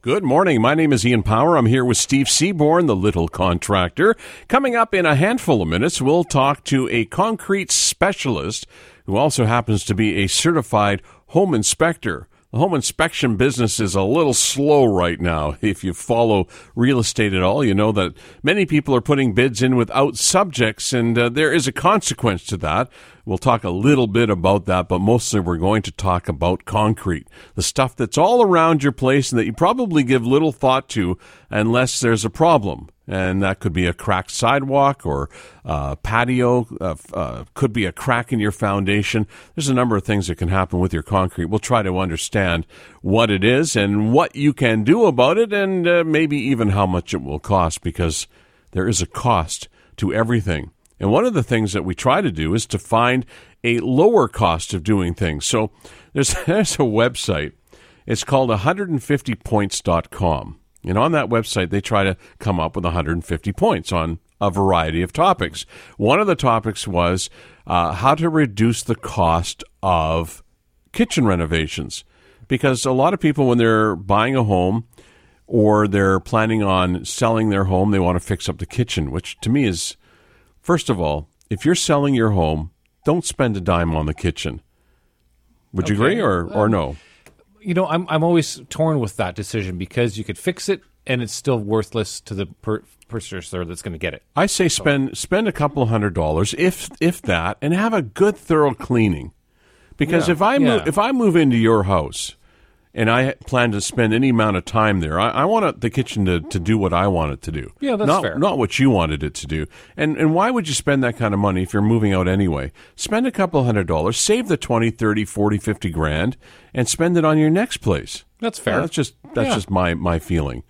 Good morning. My name is Ian Power. I'm here with Steve Seaborn, the little contractor. Coming up in a handful of minutes, we'll talk to a concrete specialist who also happens to be a certified home inspector. The home inspection business is a little slow right now. If you follow real estate at all, you know that many people are putting bids in without subjects, and uh, there is a consequence to that. We'll talk a little bit about that, but mostly we're going to talk about concrete, the stuff that's all around your place and that you probably give little thought to unless there's a problem and that could be a cracked sidewalk or uh, patio, uh, uh, could be a crack in your foundation. There's a number of things that can happen with your concrete. We'll try to understand what it is and what you can do about it, and uh, maybe even how much it will cost, because there is a cost to everything. And one of the things that we try to do is to find a lower cost of doing things. So there's, there's a website. It's called 150points.com. And on that website, they try to come up with 150 points on a variety of topics. One of the topics was uh, how to reduce the cost of kitchen renovations. Because a lot of people, when they're buying a home or they're planning on selling their home, they want to fix up the kitchen, which to me is, first of all, if you're selling your home, don't spend a dime on the kitchen. Would okay. you agree or, or no? You know, I'm I'm always torn with that decision because you could fix it and it's still worthless to the per- purchaser that's going to get it. I say spend spend a couple hundred dollars, if if that, and have a good thorough cleaning. Because yeah, if I yeah. move if I move into your house and I plan to spend any amount of time there. I, I want the kitchen to, to do what I want it to do. Yeah, that's not, fair. Not what you wanted it to do. And and why would you spend that kind of money if you're moving out anyway? Spend a couple hundred dollars, save the 20, 30, 40, 50 grand, and spend it on your next place. That's fair. Uh, that's just that's yeah. just my my feeling.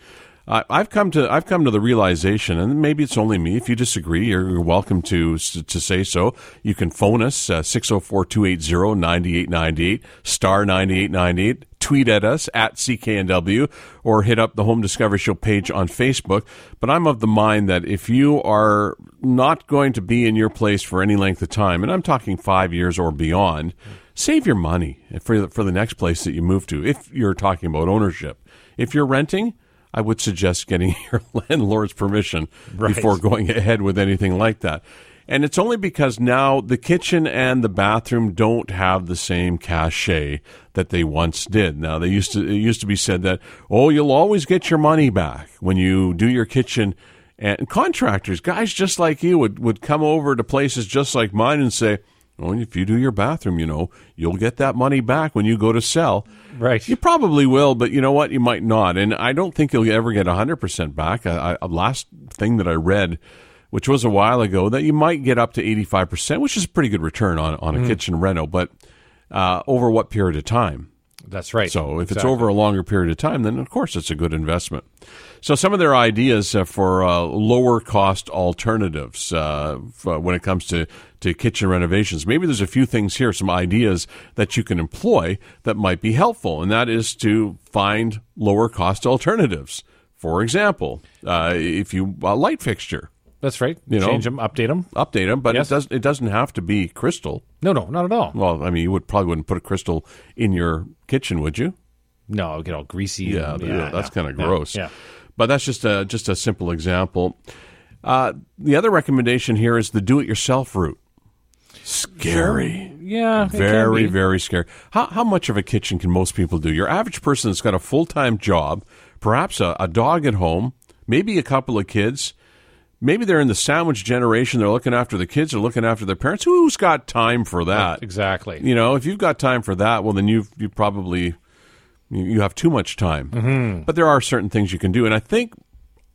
I've come to I've come to the realization, and maybe it's only me. If you disagree, you're welcome to to say so. You can phone us uh, 604-280-9898 star ninety eight ninety eight. Tweet at us at CKNW or hit up the Home Discovery Show page on Facebook. But I'm of the mind that if you are not going to be in your place for any length of time, and I'm talking five years or beyond, save your money for the, for the next place that you move to. If you're talking about ownership, if you're renting I would suggest getting your landlord's permission right. before going ahead with anything like that. And it's only because now the kitchen and the bathroom don't have the same cachet that they once did. Now they used to it used to be said that oh you'll always get your money back when you do your kitchen and contractors guys just like you would would come over to places just like mine and say well, if you do your bathroom, you know, you'll get that money back when you go to sell. Right. You probably will, but you know what? You might not. And I don't think you'll ever get 100% back. A, a last thing that I read, which was a while ago, that you might get up to 85%, which is a pretty good return on, on a mm. kitchen reno, but uh, over what period of time? That's right. So if exactly. it's over a longer period of time, then of course it's a good investment. So some of their ideas uh, for uh, lower cost alternatives uh, when it comes to, to kitchen renovations. Maybe there's a few things here, some ideas that you can employ that might be helpful, and that is to find lower cost alternatives. For example, uh, if you a light fixture that's right. You Change know, them, update them, update them. But yes. it doesn't. It doesn't have to be crystal. No, no, not at all. Well, I mean, you would probably wouldn't put a crystal in your kitchen, would you? No, it'll get all greasy. Yeah, and, yeah that's kind of gross. Yeah, but that's just a just a simple example. Uh, the other recommendation here is the do-it-yourself route. Scary. Yeah, very very scary. How how much of a kitchen can most people do? Your average person that's got a full time job, perhaps a, a dog at home, maybe a couple of kids maybe they're in the sandwich generation. They're looking after the kids. They're looking after their parents. Who's got time for that? Exactly. You know, if you've got time for that, well, then you've you probably you have too much time. Mm-hmm. But there are certain things you can do, and I think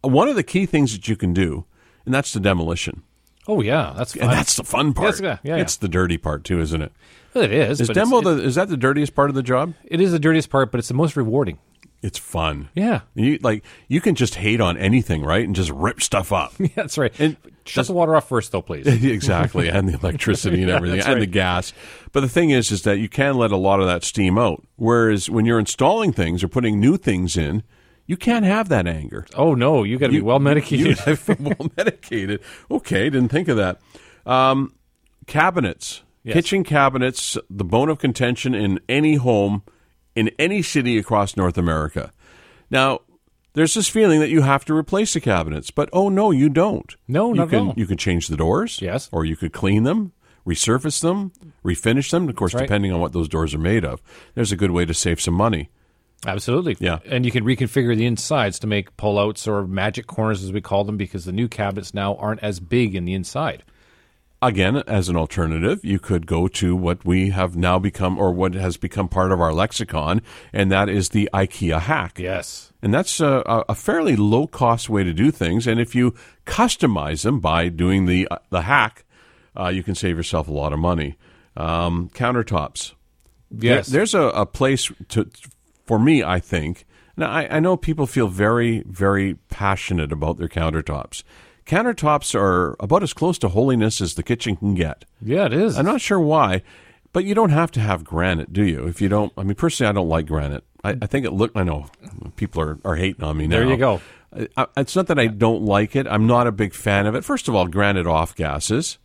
one of the key things that you can do, and that's the demolition. Oh yeah, that's fun. and that's the fun part. Yes, yeah, yeah, it's the dirty part too, isn't it? Well, it is. Is demo the is that the dirtiest part of the job? It is the dirtiest part, but it's the most rewarding. It's fun. Yeah. You like you can just hate on anything, right? And just rip stuff up. yeah, that's right. And shut the water off first though, please. exactly. and the electricity and everything and right. the gas. But the thing is is that you can let a lot of that steam out. Whereas when you're installing things or putting new things in, you can't have that anger. Oh no, you got to be well medicated. well medicated. Okay, didn't think of that. Um, cabinets, yes. kitchen cabinets, the bone of contention in any home in any city across North America. Now, there's this feeling that you have to replace the cabinets, but oh no, you don't. No, you not at can all. you can change the doors, Yes. or you could clean them, resurface them, refinish them. Of course, right. depending on what those doors are made of, there's a good way to save some money. Absolutely. Yeah. And you can reconfigure the insides to make pullouts or magic corners, as we call them, because the new cabinets now aren't as big in the inside. Again, as an alternative, you could go to what we have now become, or what has become part of our lexicon, and that is the IKEA hack. Yes. And that's a, a- fairly low cost way to do things. And if you customize them by doing the uh, the hack, uh, you can save yourself a lot of money. Um, countertops. Yes. There- there's a, a place to for me. I think. Now I, I know people feel very very passionate about their countertops. Countertops are about as close to holiness as the kitchen can get. yeah, it is. I'm not sure why, but you don't have to have granite, do you? If you don't, I mean, personally, I don't like granite. I, I think it look. I know people are, are hating on me now. There you go. I, I- it's not that I don't like it. I'm not a big fan of it. First of all, granite off gases,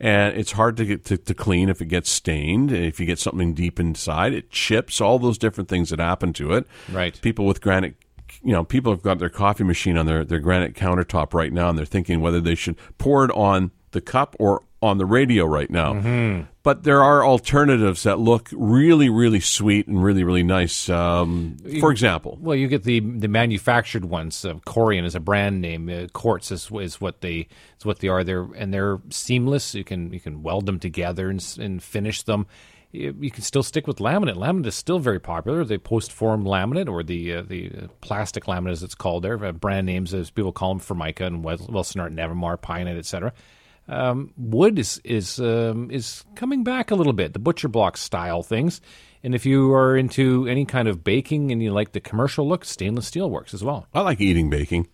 and it's hard to get to, to clean if it gets stained. If you get something deep inside, it chips. All those different things that happen to it. Right. People with granite. You know, people have got their coffee machine on their, their granite countertop right now, and they're thinking whether they should pour it on the cup or on the radio right now. Mm-hmm. But there are alternatives that look really, really sweet and really, really nice. Um, for example, Well, you get the the manufactured ones. Uh, Corian is a brand name. Uh, Quartz is, is what they is what they are. They're and they're seamless. You can you can weld them together and, and finish them. You can still stick with laminate. Laminate is still very popular. The post form laminate or the uh, the plastic laminate as it's called. There uh, brand names as people call them Formica and Wilson Art, Nevamar, Pioneer, etc. Um, wood is is um, is coming back a little bit. The butcher block style things. And if you are into any kind of baking and you like the commercial look, stainless steel works as well. I like eating baking.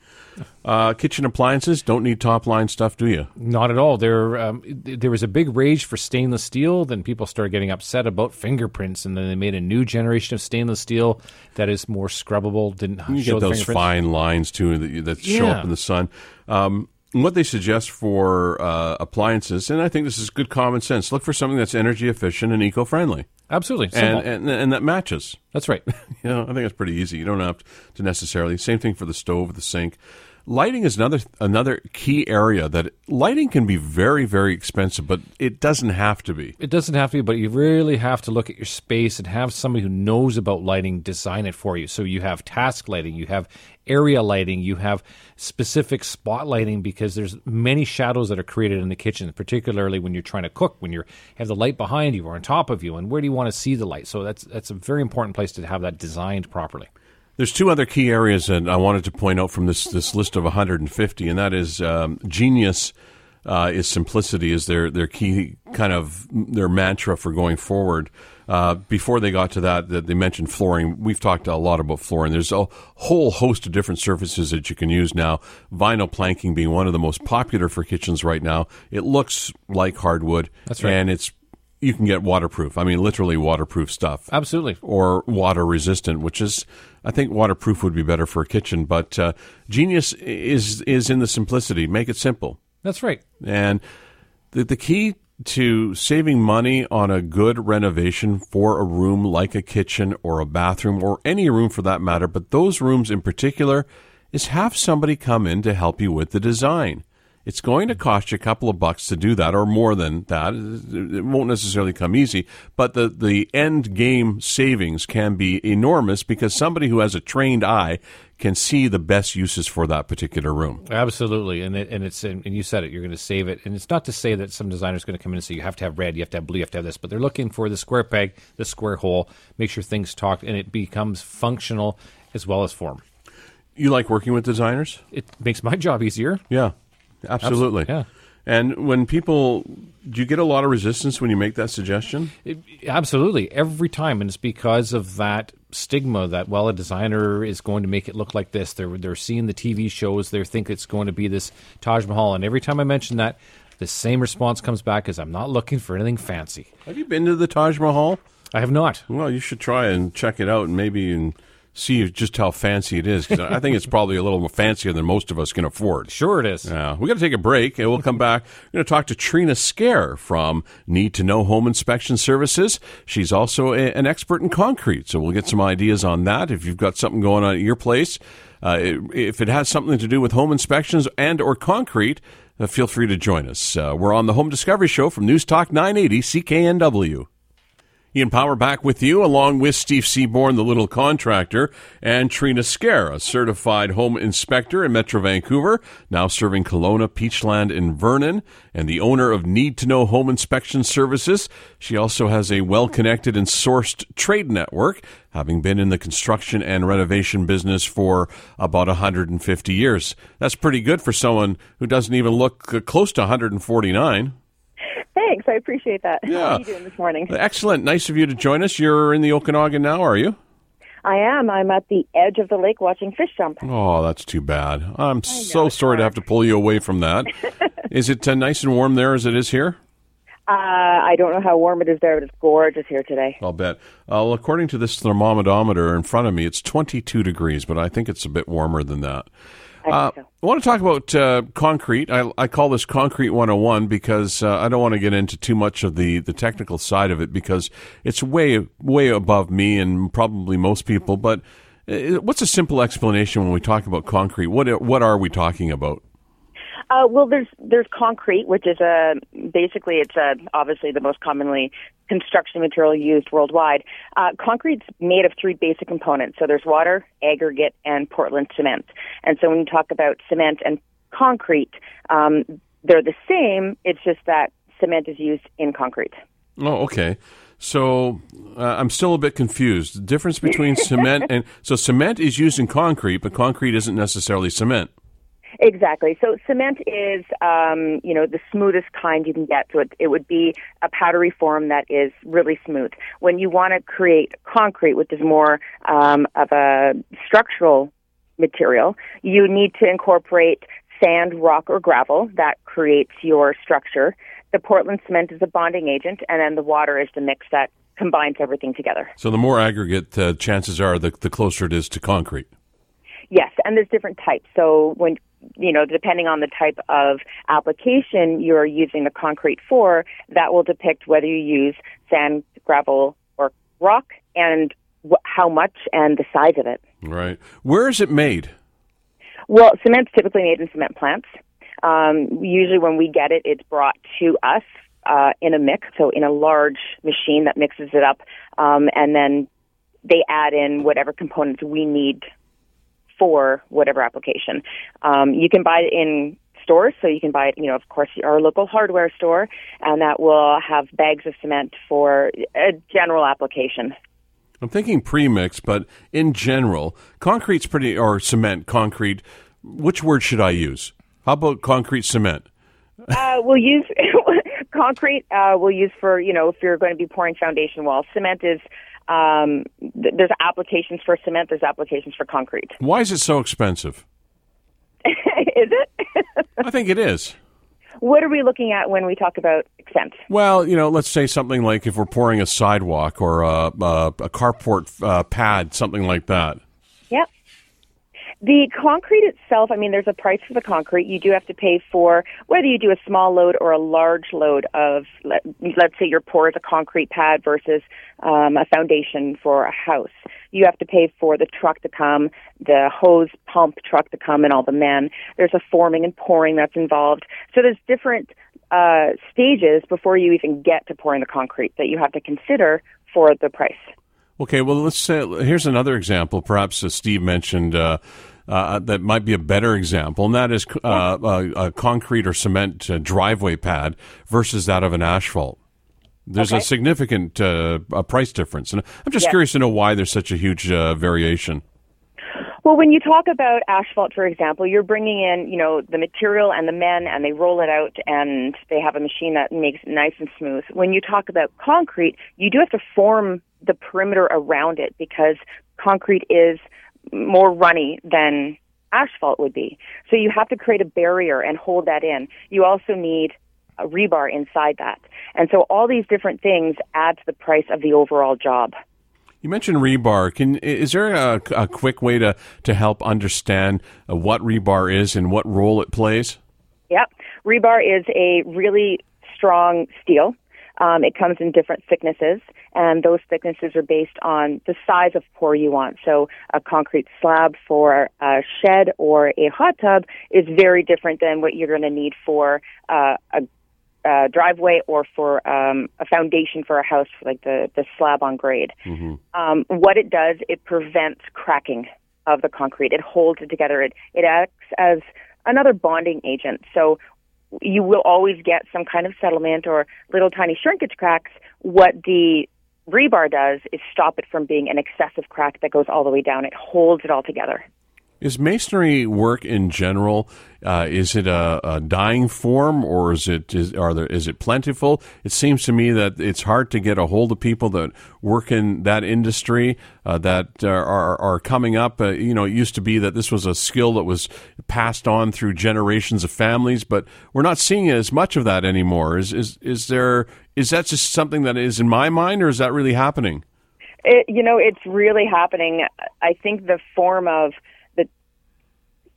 Uh, kitchen appliances don't need top line stuff, do you? Not at all. There, um, there was a big rage for stainless steel. Then people started getting upset about fingerprints, and then they made a new generation of stainless steel that is more scrubbable. Didn't You show get those fine lines too that, that show Yeah. up in the sun. Um, what they suggest for uh, appliances, and I think this is good common sense. Look for something that's energy efficient and eco friendly, Absolutely, and, and and that matches. that's right. You know, I think it's pretty easy. You don't have to necessarily. Same thing for the stove, the sink. Lighting is another another key area that lighting can be very very expensive, but it doesn't have to be. It doesn't have to be, but you really have to look at your space and have somebody who knows about lighting design it for you. So you have task lighting, you have area lighting, you have specific spot lighting because there's many shadows that are created in the kitchen, particularly when you're trying to cook, when you have the light behind you or on top of you, and where do you want to see the light? So that's that's a very important place to have that designed properly. There's two other key areas that I wanted to point out from this this list of 150, and that is um, genius. Uh, is simplicity is their their key kind of their mantra for going forward. Uh, before they got to that, that they mentioned flooring. We've talked a lot about flooring. There's a whole host of different surfaces that you can use now. Vinyl planking being one of the most popular for kitchens right now. It looks like hardwood, That's right. and it's you can get waterproof. I mean, literally waterproof stuff Absolutely. or water resistant, which is I think waterproof would be better for a kitchen. But uh, genius is is in the simplicity. Make it simple, That's right. and the the key to saving money on a good renovation for a room like a kitchen or a bathroom or any room for that matter, but those rooms in particular, is have somebody come in to help you with the design. It's going to cost you a couple of bucks to do that, or more than that. It won't necessarily come easy, but the, the end game savings can be enormous because somebody who has a trained eye can see the best uses for that particular room. Absolutely, and it, and it's and you said it. You're going to save it, and it's not to say that some designer is going to come in and say you have to have red, you have to have blue, you have to have this, but they're looking for the square peg, the square hole, make sure things talk, and it becomes functional as well as form. You like working with designers? It makes my job easier. Yeah, absolutely. yeah. And when people, do you get a lot of resistance when you make that suggestion? It, absolutely, every time, and it's because of that stigma that well, a designer is going to make it look like this. They're they're seeing the TV shows, they think it's going to be this Taj Mahal, and every time I mention that, the same response comes back: "Is I'm not looking for anything fancy. Have you been to the Taj Mahal? I have not." Well, you should try and check it out, and maybe and see just how fancy it is. 'cause I think it's probably a little more fancier than most of us can afford. Sure, it is. Yeah, we got to take a break, and we'll come back. We're going to talk to Trina Scare from Need to Know Home Inspection Services. She's also a, an expert in concrete, so we'll get some ideas on that. If you've got something going on at your place, uh, if it has something to do with home inspections and or concrete, uh, feel free to join us. Uh, we're on the Home Discovery Show from News Talk 980 CKNW. Ian Power back with you, along with Steve Seaborn, the little contractor, and Trina Scare, a certified home inspector in Metro Vancouver, now serving Kelowna, Peachland, and Vernon, and the owner of Need to Know Home Inspection Services. She also has a well connected and sourced trade network, having been in the construction and renovation business for about 150 years. That's pretty good for someone who doesn't even look close to 149. Thanks. I appreciate that. Yeah. How are you doing this morning? Excellent. Nice of you to join us. You're in the Okanagan now, are you? I am. I'm at the edge of the lake watching fish jump. Oh, that's too bad. I'm so sorry to have to pull you away from that. is it uh, nice and warm there as it is here? Uh, I don't know how warm it is there, but it's gorgeous here today. I'll bet. Uh, well, according to this thermometer in front of me, it's 22 degrees, but I think it's a bit warmer than that. I Uh, so. I want to talk about uh, concrete. I, I call this Concrete 101 because uh, I don't want to get into too much of the, the technical side of it because it's way way above me and probably most people. But what's a simple explanation when we talk about concrete? What what are we talking about? Uh, well, there's there's concrete, which is a basically it's a obviously the most commonly construction material used worldwide. Uh, concrete's made of three basic components. So there's water, aggregate, and Portland cement. And so when you talk about cement and concrete, um, they're the same. It's just that cement is used in concrete. Oh, okay. So uh, I'm still a bit confused. The difference between cement and so cement is used in concrete, but concrete isn't necessarily cement. Exactly. So cement is, um, you know, the smoothest kind you can get. So it, it would be a powdery form that is really smooth. When you want to create concrete, which is more um, of a structural material, you need to incorporate sand, rock, or gravel that creates your structure. The Portland cement is a bonding agent, and then the water is the mix that combines everything together. So the more aggregate, uh, chances are the, the closer it is to concrete. Yes, and there's different types. So when you know, depending on the type of application you're using the concrete for, that will depict whether you use sand, gravel, or rock, and wh- how much and the size of it. Right. Where is it made? Well, cement's typically made in cement plants. Um, usually, when we get it, it's brought to us uh, in a mix, so in a large machine that mixes it up, um, and then they add in whatever components we need for whatever application. Um, you can buy it in stores, so you can buy it, you know, of course, our local hardware store, and that will have bags of cement for a general application. I'm thinking premix, but in general, concrete's pretty, or cement, concrete. Which word should I use? How about concrete cement? Uh, we'll use concrete. Uh, we'll use for you know if you're going to be pouring foundation walls. Cement is um, th- there's applications for cement. There's applications for concrete. Why is it so expensive? is it? I think it is. what are we looking at when we talk about expense? Well, you know, let's say something like if we're pouring a sidewalk or a, a, a carport uh, pad, something like that. The concrete itself, I mean, there's a price for the concrete. You do have to pay for whether you do a small load or a large load of, let, let's say your pour is a concrete pad versus um, a foundation for a house. You have to pay for the truck to come, the hose pump truck to come, and all the men. There's a forming and pouring that's involved. So there's different uh, stages before you even get to pouring the concrete that you have to consider for the price. Okay, well, let's say here's another example. Perhaps uh, Steve mentioned uh, uh, that might be a better example, and that is uh, a, a concrete or cement uh, driveway pad versus that of an asphalt. There's a significant uh, a price difference, and I'm just Yes. curious to know why there's such a huge uh, variation. Well, when you talk about asphalt, for example, you're bringing in, you know, the material and the men, and they roll it out, and they have a machine that makes it nice and smooth. When you talk about concrete, you do have to form the perimeter around it because concrete is more runny than asphalt would be. So you have to create a barrier and hold that in. You also need a rebar inside that. And so all these different things add to the price of the overall job. You mentioned rebar. Can is there a, a quick way to to help understand uh, what rebar is and what role it plays? Yep, rebar is a really strong steel. Um, it comes in different thicknesses, and those thicknesses are based on the size of pour you want. So a concrete slab for a shed or a hot tub is very different than what you're going to need for uh, a uh, driveway or for um, a foundation for a house, like the, the slab on grade. Mm-hmm. Um, what it does, it prevents cracking of the concrete. It holds it together. It, it acts as another bonding agent. So you will always get some kind of settlement or little tiny shrinkage cracks. What the rebar does is stop it from being an excessive crack that goes all the way down. It holds it all together. Is masonry work in general? Uh, is it a, a, dying form, or is it is are there is it plentiful? It seems to me that it's hard to get a hold of people that work in that industry uh, that are are coming up. Uh, you know, it used to be that this was a skill that was passed on through generations of families, but we're not seeing as much of that anymore. Is is is there is that just something that is in my mind, or is that really happening? It, you know, it's really happening. I think the form of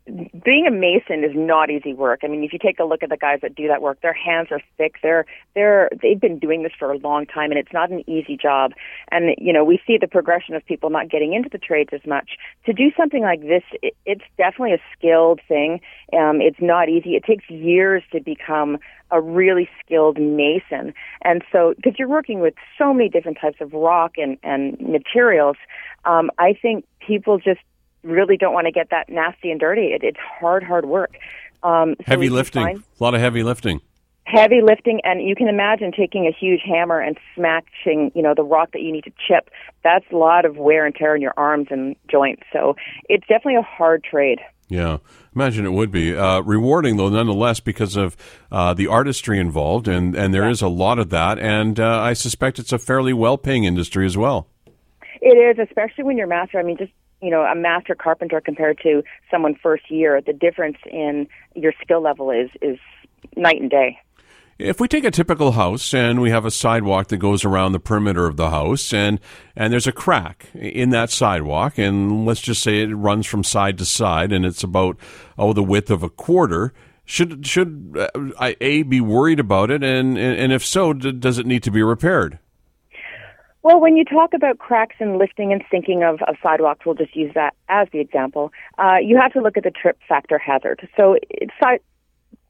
being a mason is not easy work. I mean, if you take a look at the guys that do that work, their hands are thick. They're they're they've been doing this for a long time, and it's not an easy job. And you know, we see the progression of people not getting into the trades as much. To do something like this, it, it's definitely a skilled thing. Um, it's not easy. It takes years to become a really skilled mason. And so, because you're working with so many different types of rock and and materials, um, I think people just really don't want to get that nasty and dirty. It, it's hard, hard work. Um, so heavy lifting, find, a lot of heavy lifting. Heavy lifting, and you can imagine taking a huge hammer and smashing, you know, the rock that you need to chip. That's a lot of wear and tear in your arms and joints. So it's definitely a hard trade. Yeah, imagine it would be uh, rewarding though, nonetheless, because of uh, the artistry involved, and and there yeah. is a lot of that, and uh, I suspect it's a fairly well-paying industry as well. It is, especially when you're master. I mean, just you know, a master carpenter compared to someone first year, the difference in your skill level is is night and day. If we take a typical house and we have a sidewalk that goes around the perimeter of the house and and there's a crack in that sidewalk and let's just say it runs from side to side and it's about oh the width of a quarter should should uh, I a be worried about it and and if so does it need to be repaired? Well, when you talk about cracks and lifting and sinking of, of sidewalks, we'll just use that as the example. Uh, you have to look at the trip factor hazard. So it's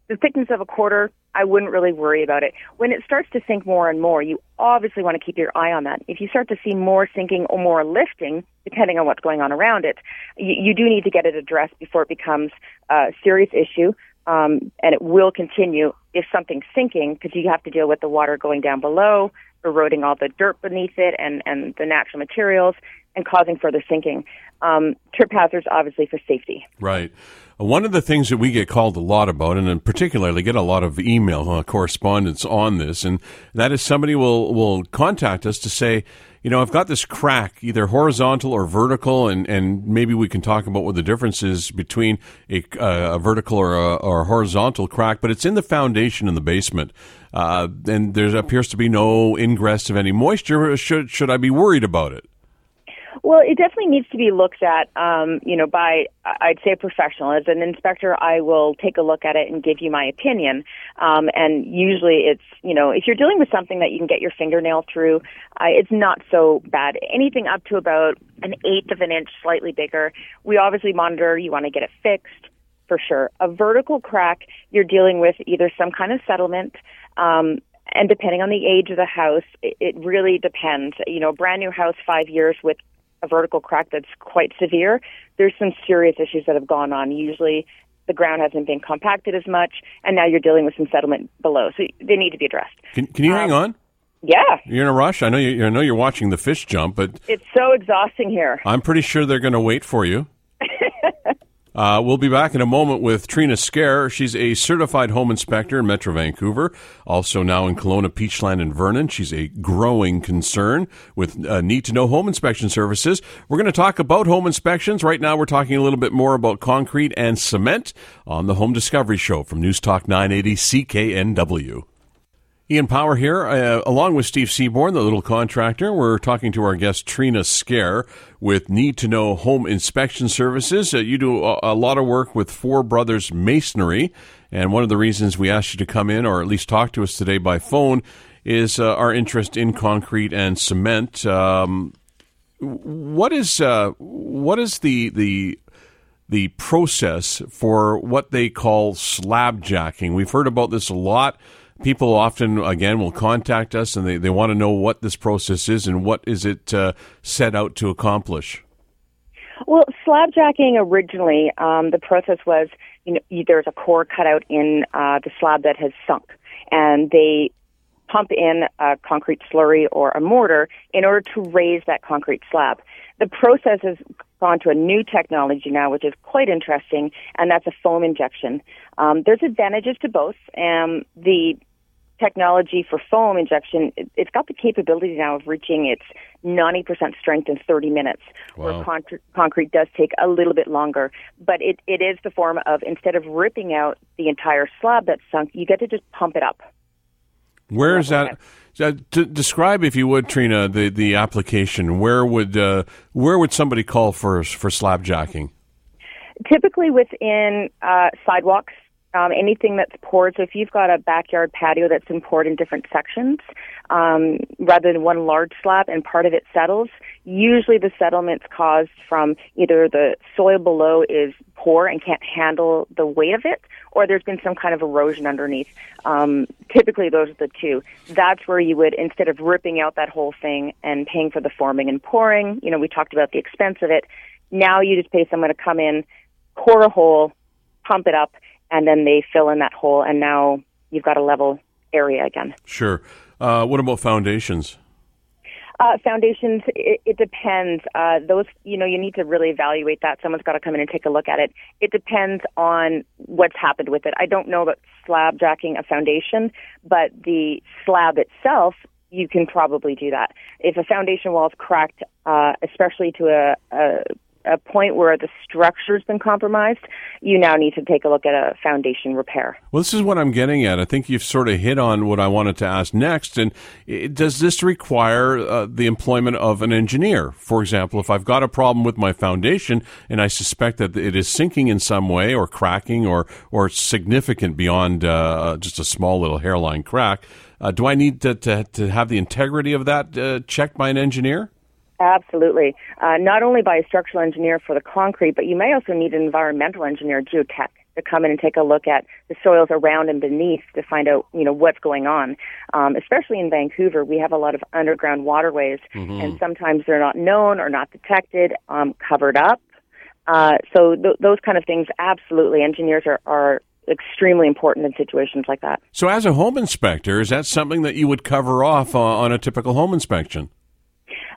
the thickness of a quarter, I wouldn't really worry about it. When it starts to sink more and more, you obviously want to keep your eye on that. If you start to see more sinking or more lifting, depending on what's going on around it, you, you do need to get it addressed before it becomes a serious issue. Um, and it will continue if something's sinking because you have to deal with the water going down below, eroding all the dirt beneath it and, and the natural materials and causing further sinking. Um, trip hazards, obviously, for safety. Right. One of the things that we get called a lot about, and in particularly get a lot of email uh, correspondence on this, and that is somebody will, will contact us to say, you know, I've got this crack, either horizontal or vertical, and, and maybe we can talk about what the difference is between a, uh, a vertical or a, or a, horizontal crack, but it's in the foundation in the basement. Uh, and there appears to be no ingress of any moisture. Should, should I be worried about it? Well, it definitely needs to be looked at, um, you know, by I'd say a professional. As an inspector, I will take a look at it and give you my opinion. Um, and usually, it's you know, if you're dealing with something that you can get your fingernail through, uh, it's not so bad. Anything up to about an eighth of an inch, slightly bigger, we obviously monitor. You want to get it fixed for sure. A vertical crack, you're dealing with either some kind of settlement. Um, and depending on the age of the house, it, it really depends. You know, brand new house, five years with a vertical crack that's quite severe, there's some serious issues that have gone on. Usually the ground hasn't been compacted as much, and now you're dealing with some settlement below. So they need to be addressed. Can, can you um, hang on? Yeah. You're in a rush. I know you. I know you're watching the fish jump, but it's so exhausting here. I'm pretty sure they're going to wait for you. Uh, we'll be back in a moment with Trina Scare. She's a certified home inspector in Metro Vancouver, also now in Kelowna, Peachland, and Vernon. She's a growing concern with uh, need to know home inspection services. We're going to talk about home inspections. Right now, we're talking a little bit more about concrete and cement on the Home Discovery Show from News Talk 980 CKNW. Ian Power here, uh, along with Steve Seaborn, the little contractor. We're talking to our guest Trina Scare with Need to Know Home Inspection Services. Uh, you do a, a, lot of work with Four Brothers Masonry, and one of the reasons we asked you to come in, or at least talk to us today by phone, is uh, our interest in concrete and cement. Um, what is uh, what is the the the process for what they call slab jacking? We've heard about this a lot people often, again, will contact us and they, they want to know what this process is and what is it uh, set out to accomplish. Well, slab jacking originally, um, the process was, you know, there's a core cut out in uh, the slab that has sunk, and they pump in a concrete slurry or a mortar in order to raise that concrete slab. The process has gone to a new technology now, which is quite interesting, and that's a foam injection. Um, there's advantages to both. Um, the technology for foam injection, it, has got the capability now of reaching its 90% strength in 30 minutes, wow. where con- concrete does take a little bit longer. But it, it is the form of instead of ripping out the entire slab that's sunk, you get to just pump it up. Where is that? Uh, to describe, if you would, Trina, the, the application. Where would uh, where would somebody call for for slab jacking? Typically within uh, sidewalks, um, anything that's poured. So if you've got a backyard patio that's been poured in different sections, um, rather than one large slab and part of it settles, usually the settlement's caused from either the soil below is poor and can't handle the weight of it, or there's been some kind of erosion underneath. Um, typically, those are the two. That's where you would, instead of ripping out that whole thing and paying for the forming and pouring, you know, we talked about the expense of it. Now you just pay someone to come in, core a hole, pump it up, and then they fill in that hole, and now you've got a level area again. Sure. Uh, what about foundations? Uh, foundations, it, it depends. Uh, those, you know, you need to really evaluate that. Someone's got to come in and take a look at it. It depends on what's happened with it. I don't know about slab jacking a foundation, but the slab itself, you can probably do that. If a foundation wall is cracked, uh, especially to a, a a point where the structure's been compromised, you now need to take a look at a foundation repair. Well, this is what I'm getting at. I think you've sort of hit on what I wanted to ask next. And it, does this require uh, the employment of an engineer? For example, if I've got a problem with my foundation and I suspect that it is sinking in some way or cracking or, or significant beyond uh, just a small little hairline crack, uh, do I need to, to, to, have the integrity of that uh, checked by an engineer? Absolutely. Uh, not only by a structural engineer for the concrete, but you may also need an environmental engineer, geotech, to come in and take a look at the soils around and beneath to find out, you know, what's going on. Um, especially in Vancouver, we have a lot of underground waterways, mm-hmm. and sometimes they're not known or not detected, um, covered up. Uh, so th- those kind of things, absolutely, engineers are, are extremely important in situations like that. So, as a home inspector, is that something that you would cover off uh, on a typical home inspection?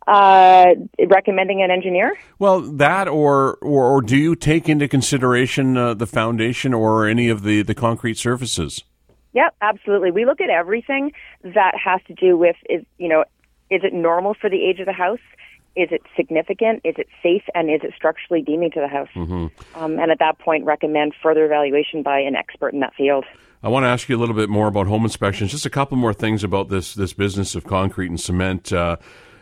Uh, recommending an engineer? Well, that or or, or do you take into consideration uh, the foundation or any of the, the concrete surfaces? Yep, absolutely. We look at everything that has to do with is you know is it normal for the age of the house? Is it significant? Is it safe? And is it structurally deeming to the house? Mm-hmm. Um, and at that point, recommend further evaluation by an expert in that field. I want to ask you a little bit more about home inspections. Just a couple more things about this this business of concrete and cement. Uh,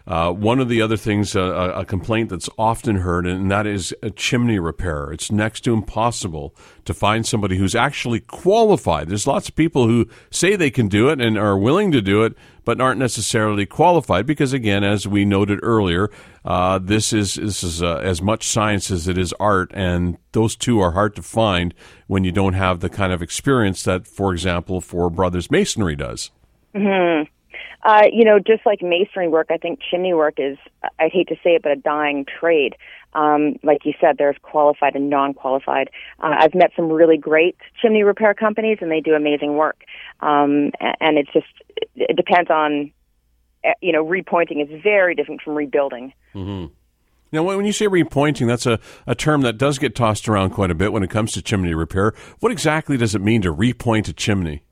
uh, one of the other things, uh, a complaint that's often heard, and that is a chimney repair. It's next to impossible to find somebody who's actually qualified. There's lots of people who say they can do it and are willing to do it, but aren't necessarily qualified because, again, as we noted earlier, uh, this is this is uh, as much science as it is art, and those two are hard to find when you don't have the kind of experience that, for example, Four Brothers Masonry does. Mm-hmm. Uh, you know, just like masonry work, I think chimney work is, I hate to say it, but a dying trade. Um, like you said, there's qualified and non-qualified. Uh, I've met some really great chimney repair companies and they do amazing work. Um, and it's just, it depends on, eh, you know, repointing is very different from rebuilding. Mm-hmm. Now, when you say repointing, that's a, a term that does get tossed around quite a bit when it comes to chimney repair. What exactly does it mean to repoint a chimney?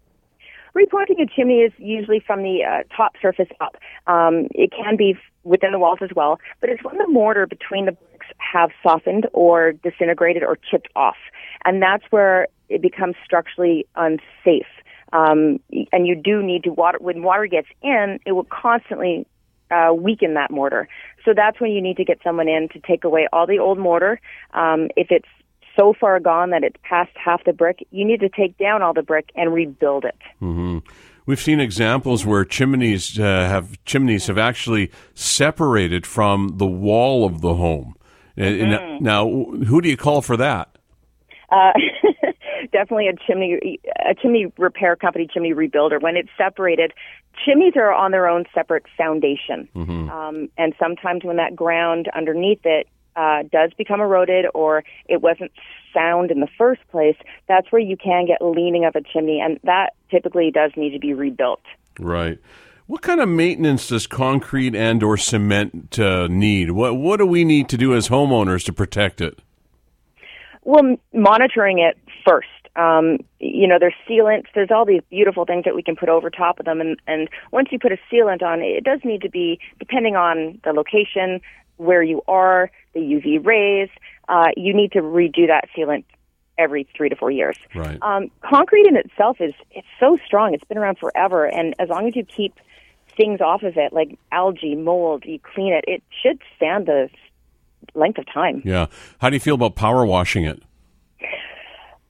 Repointing a chimney is usually from the uh, top surface up. Um, it can be within the walls as well, but it's when the mortar between the bricks have softened or disintegrated or chipped off. And that's where it becomes structurally unsafe. um, and you do need to water. When water gets in, it will constantly uh, weaken that mortar. So that's when you need to get someone in to take away all the old mortar. Um, if it's so far gone that it's past half the brick, you need to take down all the brick and rebuild it. Mm-hmm. We've seen examples where chimneys uh, have chimneys have actually separated from the wall of the home. Mm-hmm. Now, who do you call for that? Uh, definitely a chimney a chimney repair company, chimney rebuilder. When it's separated, chimneys are on their own separate foundation, mm-hmm. um, and sometimes when that ground underneath it uh, does become eroded or it wasn't sound in the first place, that's where you can get leaning of a chimney, and that typically does need to be rebuilt. Right. What kind of maintenance does concrete and or cement uh, need? What what do we need to do as homeowners to protect it? Well, monitoring it first. Um, you know, there's sealants. There's all these beautiful things that we can put over top of them, and and once you put a sealant on, it does need to be depending on the location, where you are, the UV rays. Uh, you need to redo that sealant every three to four years. Right. Um, concrete in itself is it's so strong. It's been around forever, and as long as you keep things off of it, like algae, mold, you clean it, it should stand the length of time. Yeah. How do you feel about power washing it?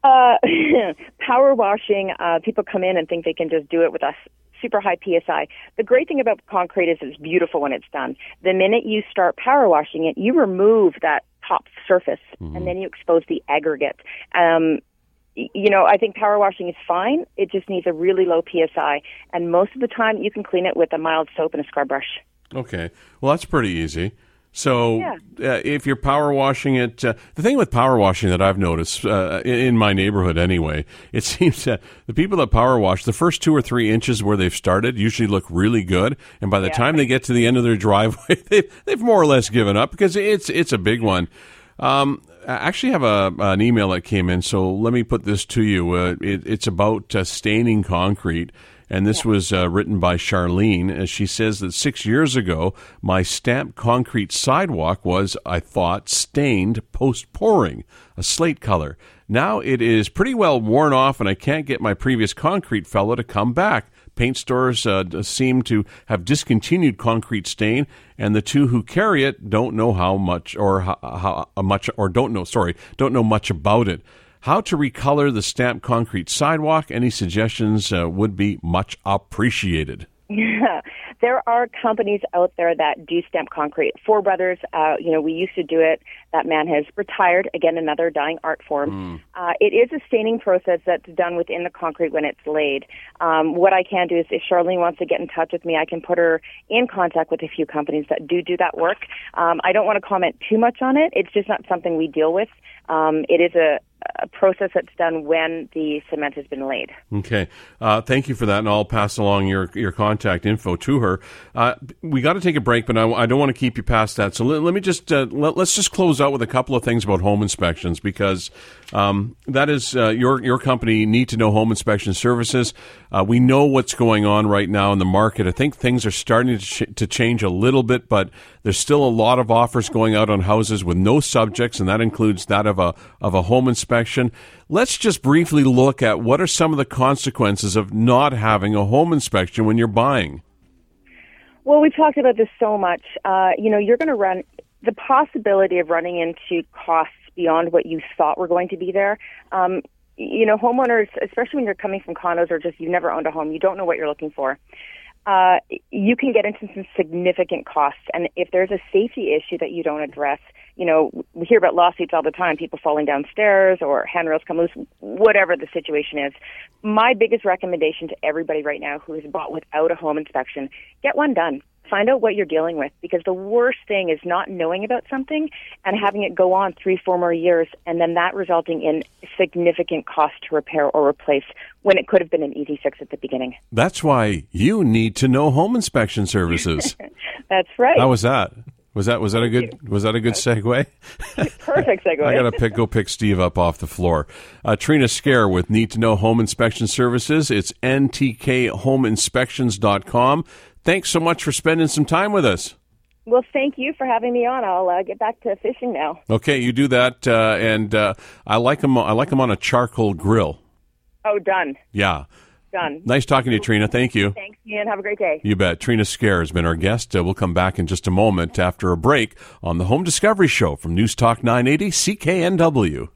Uh, power washing, uh, people come in and think they can just do it with a super high PSI. The great thing about concrete is it's beautiful when it's done. The minute you start power washing it, you remove that top surface mm-hmm. and then you expose the aggregate. Um, you know, I think power washing is fine. It just needs a really low PSI. And most of the time, you can clean it with a mild soap and a scrub brush. Okay. Well, that's pretty easy. So yeah. uh, if you're power washing it, uh, the thing with power washing that I've noticed uh, in, in, my neighborhood anyway, it seems that the people that power wash, the first two or three inches where they've started usually look really good, and by the yeah. time they get to the end of their driveway, they've, they've more or less given up because it's it's a big one. Um, actually have a, an email that came in, so let me put this to you. Uh, it, it's about uh, staining concrete. And this yeah. was uh, written by Charlene. As she says that six years ago, my stamped concrete sidewalk was, I thought, stained post pouring, a slate color. Now it is pretty well worn off, and I can't get my previous concrete fellow to come back. Paint stores uh, seem to have discontinued concrete stain, and the two who carry it don't know how much or how, how much or don't know sorry don't know much about it. How to recolor the stamped concrete sidewalk? Any suggestions uh, would be much appreciated. Yeah, there are companies out there that do stamp concrete. Four Brothers, uh, you know, we used to do it. That man has retired. Again, another dying art form. Mm. Uh, it is a staining process that's done within the concrete when it's laid. Um, what I can do is, if Charlene wants to get in touch with me, I can put her in contact with a few companies that do do that work. Um, I don't want to comment too much on it. It's just not something we deal with. Um, it is a, a process that's done when the cement has been laid. Okay, uh, thank you for that, and I'll pass along your your contact info to her. Uh, we got to take a break, but I, I, don't want to keep you past that. So let, let me just uh, let, us just close out with a couple of things about home inspections because um, that is uh, your your company need to know home inspection services. Uh, we know what's going on right now in the market. I think things are starting to, ch- to change a little bit, but there's still a lot of offers going out on houses with no subjects, and that includes that of a of a home inspection. Let's just briefly look at what are some of the consequences of not having a home inspection when you're buying. Well, we've talked about this so much. Uh, you know, you're going to run the possibility of running into costs beyond what you thought were going to be there. Um, you know, homeowners, especially when you're coming from condos or just you've never owned a home, you don't know what you're looking for. Uh, you can get into some significant costs. And if there's a safety issue that you don't address, you know, we hear about lawsuits all the time, people falling downstairs or handrails come loose, whatever the situation is. My biggest recommendation to everybody right now who has bought without a home inspection, get one done. Find out what you're dealing with because the worst thing is not knowing about something and having it go on three, four more years and then that resulting in significant cost to repair or replace when it could have been an easy fix at the beginning. That's why you need to know home inspection services. That's right. How was that? Was that was that a good was that a good segue? Perfect segue. I gotta pick go pick Steve up off the floor. Uh, Trina Scare with Need to Know Home Inspection Services. It's ntkHomeInspections.com. Thanks so much for spending some time with us. Well, thank you for having me on. I'll uh, get back to fishing now. Okay, you do that, uh, and uh, I like them. I like them on a charcoal grill. Oh, done. Yeah. Done. Nice talking to you, Trina. Thank you. Thanks, Ian. Have a great day. You bet. Trina Scare has been our guest. Uh, we'll come back in just a moment after a break on the Home Discovery Show from News Talk 980 CKNW.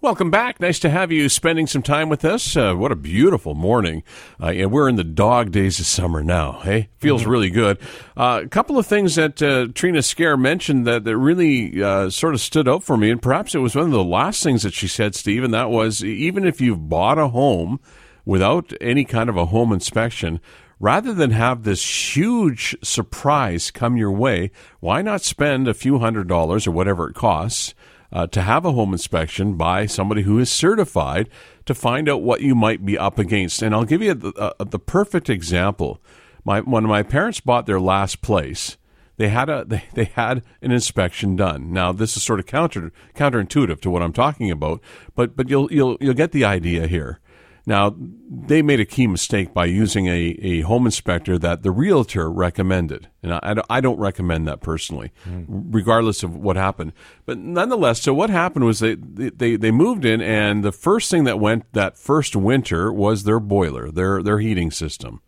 Welcome back. Nice to have you spending some time with us. Uh, what a beautiful morning. Uh, yeah, we're in the dog days of summer now. Hey, feels mm-hmm. really good. Uh, a couple of things that uh, Trina Scare mentioned that, that really uh, sort of stood out for me, and perhaps it was one of the last things that she said, Steve, and that was even if you've bought a home without any kind of a home inspection, rather than have this huge surprise come your way, why not spend a few hundred dollars or whatever it costs? uh, to have a home inspection by somebody who is certified to find out what you might be up against. And I'll give you the, uh, the perfect example. My, when my parents bought their last place, they had a they, they had an inspection done. Now this is sort of counter counterintuitive to what I'm talking about, but but you'll you'll you'll get the idea here. Now, they made a key mistake by using a, a home inspector that the realtor recommended. And I, I don't recommend that personally, mm. regardless of what happened. But nonetheless, so what happened was they, they, they moved in, and the first thing that went that first winter was their boiler, their, their heating system,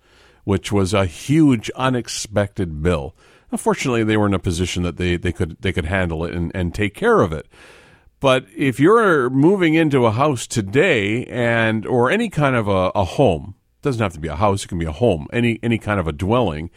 which was a huge, unexpected bill. Unfortunately, they were in a position that they, they could they could handle it and, and take care of it. But if you're moving into a house today and or any kind of a, a home, doesn't have to be a house, it can be a home, any any kind of a dwelling,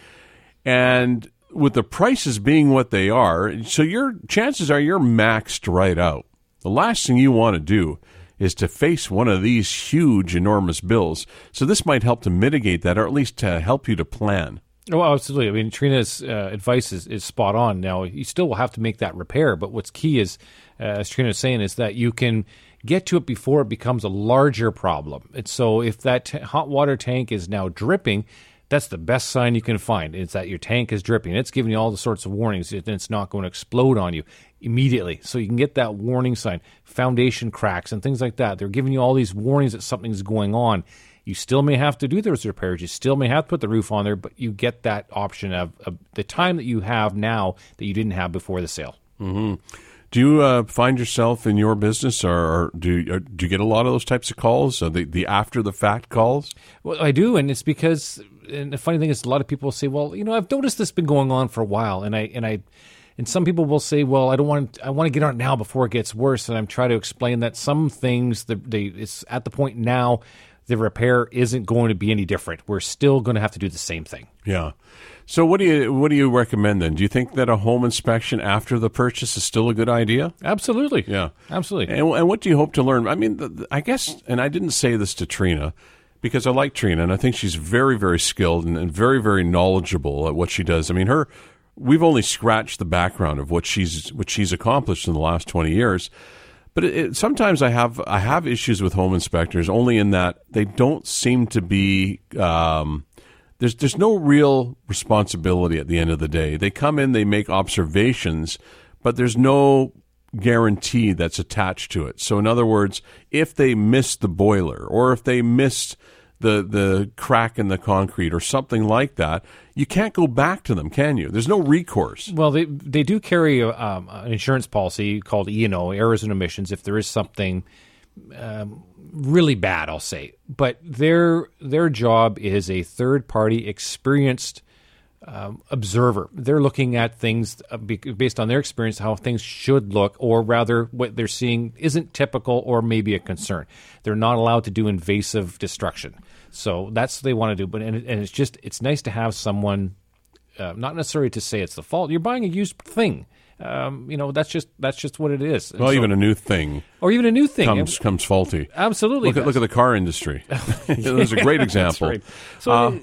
and with the prices being what they are, so your chances are you're maxed right out. The last thing you want to do is to face one of these huge, enormous bills. So this might help to mitigate that, or at least to help you to plan. Oh, absolutely. I mean, Trina's uh, advice is, is spot on. Now, you still will have to make that repair, but what's key is, uh, as Trina is saying, is that you can get to it before it becomes a larger problem. And so, if that t- hot water tank is now dripping, that's the best sign you can find. It's that your tank is dripping. It's giving you all the sorts of warnings, and it's not going to explode on you immediately. So you can get that warning sign, foundation cracks, and things like that. They're giving you all these warnings that something's going on you still may have to do those repairs. You still may have to put the roof on there, but you get that option of, of the time that you have now that you didn't have before the sale. Mm-hmm. Do you uh, find yourself in your business, or, or do or do you get a lot of those types of calls, the the after the fact calls? Well, I do, and it's because. And the funny thing is, a lot of people say, "Well, you know, I've noticed this been going on for a while," and I and I and some people will say, "Well, I don't want I want to get on it now before it gets worse." And I'm trying to explain that some things the, they it's at the point now the repair isn't going to be any different. We're still going to have to do the same thing. Yeah. So what do you what do you recommend then? Do you think that a home inspection after the purchase is still a good idea? Absolutely. Yeah. Absolutely. And, and what do you hope to learn? I mean, I guess, and I didn't say this to Trina because I like Trina and I think she's very very skilled and, and very very knowledgeable at what she does. I mean, her we've only scratched the background of what she's what she's accomplished in the last 20 years. But it, it, sometimes I have I have issues with home inspectors only in that they don't seem to be um, there's there's no real responsibility at the end of the day. They come in, they make observations, but there's no guarantee that's attached to it. So in other words, if they miss the boiler or if they miss the the crack in the concrete or something like that, you can't go back to them, can you? There's no recourse. Well, they they do carry um, an insurance policy called E and O, errors and omissions, if there is something um, really bad, I'll say. But their their job is a third party, experienced. Um, observer. They're looking at things uh, based on their experience, how things should look, or rather, what they're seeing isn't typical or maybe a concern. They're not allowed to do invasive destruction. So that's what they want to do. But and, and it's just it's nice to have someone, uh, not necessarily to say it's the fault. You're buying a used thing. Um, you know that's just that's just what it is. And well, so, even a new thing, or even a new thing comes comes faulty. Absolutely. Look at look at the car industry. There's a great example. Right. So, uh,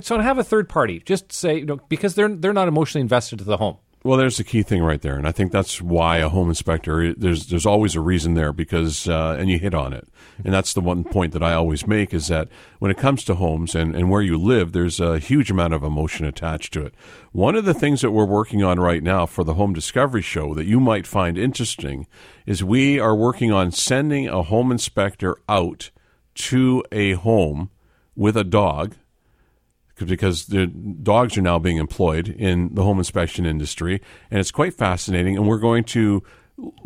so to have a third party, just say you know because they're they're not emotionally invested to the home. Well, there's the key thing right there, and I think that's why a home inspector. There's there's always a reason there because, uh, and you hit on it, and that's the one point that I always make is that when it comes to homes and, and where you live, there's a huge amount of emotion attached to it. One of the things that we're working on right now for the Home Discovery Show that you might find interesting is we are working on sending a home inspector out to a home with a dog because the dogs are now being employed in the home inspection industry, and it's quite fascinating. And we're going to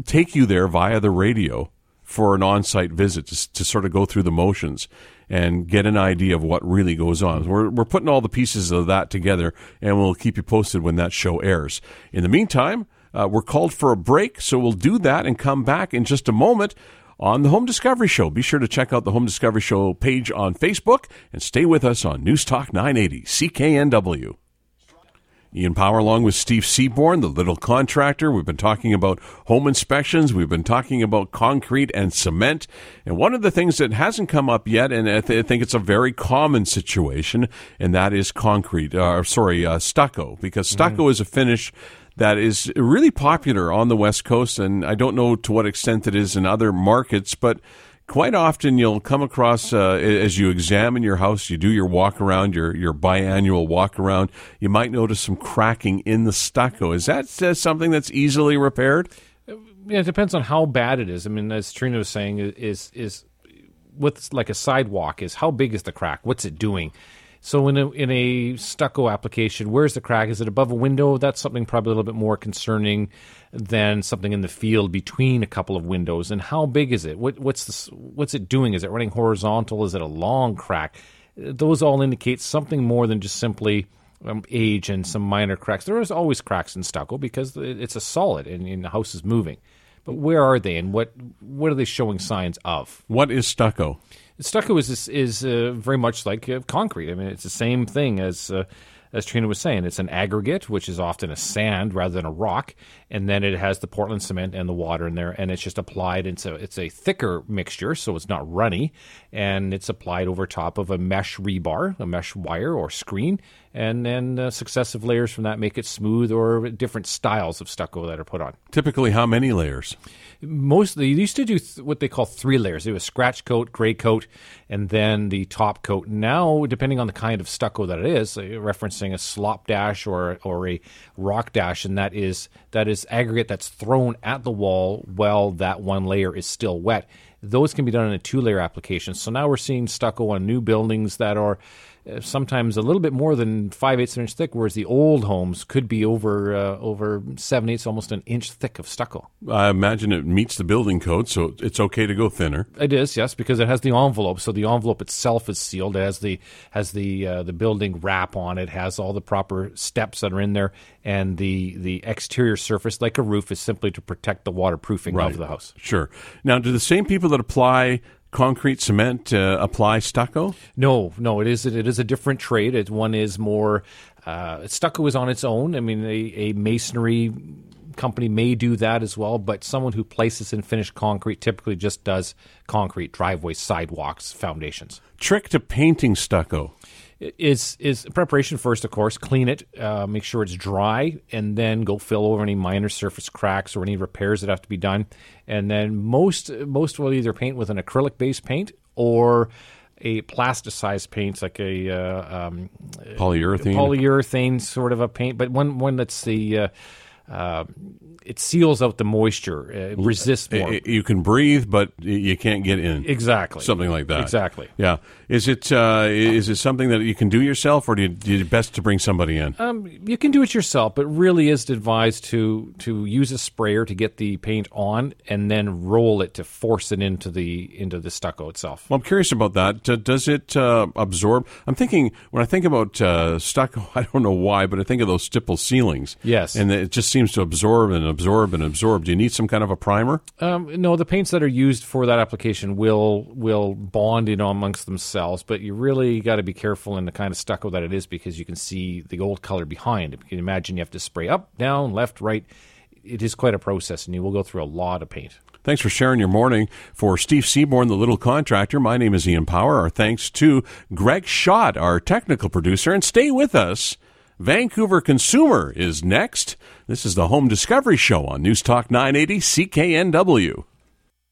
take you there via the radio for an on-site visit to, to sort of go through the motions and get an idea of what really goes on. We're, we're putting all the pieces of that together, and we'll keep you posted when that show airs. In the meantime, uh, we're called for a break, so we'll do that and come back in just a moment on the Home Discovery Show. Be sure to check out the Home Discovery Show page on Facebook and stay with us on News Talk 980 CKNW. Ian Power, along with Steve Seaborn, the little contractor. We've been talking about home inspections. We've been talking about concrete and cement. And one of the things that hasn't come up yet, and I, th- I think it's a very common situation, and that is concrete, uh, sorry, uh, stucco, because stucco mm-hmm. is a finish that is really popular on the West Coast. And I don't know to what extent it is in other markets, but quite often you'll come across uh, as you examine your house, you do your walk around, your your biannual walk around, you might notice some cracking in the stucco. Is that uh, something that's easily repaired? Yeah, it depends on how bad it is. I mean, as Trina was saying, is is with like a sidewalk is how big is the crack? What's it doing? So in a in a stucco application, where's the crack? Is it above a window? That's something probably a little bit more concerning than something in the field between a couple of windows. And how big is it? What, what's this, what's it doing? Is it running horizontal? Is it a long crack? Those all indicate something more than just simply um, age and some minor cracks. There is always cracks in stucco because it's a solid and, and the house is moving. But where are they, and what what are they showing signs of? What is stucco? Stucco is is uh, very much like uh, concrete. I mean, it's the same thing as uh, as Trina was saying. It's an aggregate, which is often a sand rather than a rock, and then it has the Portland cement and the water in there, and it's just applied. Into, it's a thicker mixture, so it's not runny, and it's applied over top of a mesh rebar, a mesh wire or screen, and then uh, successive layers from that make it smooth or different styles of stucco that are put on. Typically, how many layers? Mostly, they used to do th- what they call three layers. It was scratch coat, gray coat, and then the top coat. Now, depending on the kind of stucco that it is, uh, referencing a slop dash or or a rock dash, and that is that is aggregate that's thrown at the wall while that one layer is still wet. Those can be done in a two layer application. So now we're seeing stucco on new buildings that are sometimes a little bit more than five eighths of an inch thick, whereas the old homes could be over uh, over seven eighths, almost an inch thick of stucco. I imagine it meets the building code, so it's okay to go thinner. It is, yes, because it has the envelope. So the envelope itself is sealed. It has the has the uh, the building wrap on it. Has all the proper steps that are in there, and the the exterior surface, like a roof, is simply to protect the waterproofing right. of the house. Sure. Now, do the same people that apply concrete cement uh, apply stucco? No, no. It is it is a different trade. It, one is more uh, stucco is on its own. I mean, a, a, masonry company may do that as well, but someone who places and finished concrete typically just does concrete driveways, sidewalks, foundations. Trick to painting stucco is is preparation first, of course. Clean it, uh, make sure it's dry, and then go fill over any minor surface cracks or any repairs that have to be done. And then most most will either paint with an acrylic based paint or a plasticized paint, like a uh, um, polyurethane polyurethane sort of a paint, but one one that's the uh, uh, it seals out the moisture, it resists more. You can breathe, but you can't get in. Exactly, something like that. Exactly. Yeah. Is it uh, is it something that you can do yourself, or do you, do you best to bring somebody in? Um, you can do it yourself, but really is advised to to use a sprayer to get the paint on, and then roll it to force it into the into the stucco itself. Well, I'm curious about that. does it uh, absorb? I'm thinking when I think about uh, stucco, I don't know why, but I think of those stipple ceilings. Yes, and it just seems to absorb and absorb and absorb. Do you need some kind of a primer? Um, no, the paints that are used for that application will will bond in amongst themselves but you really got to be careful in the kind of stucco that it is because you can see the gold color behind. You can imagine you have to spray up, down, left, right. It is quite a process, and you will go through a lot of paint. Thanks for sharing your morning. For Steve Seaborn, the little contractor, my name is Ian Power. Our thanks to Greg Schott, our technical producer, and stay with us. Vancouver Consumer is next. This is the Home Discovery Show on News Talk 980 CKNW.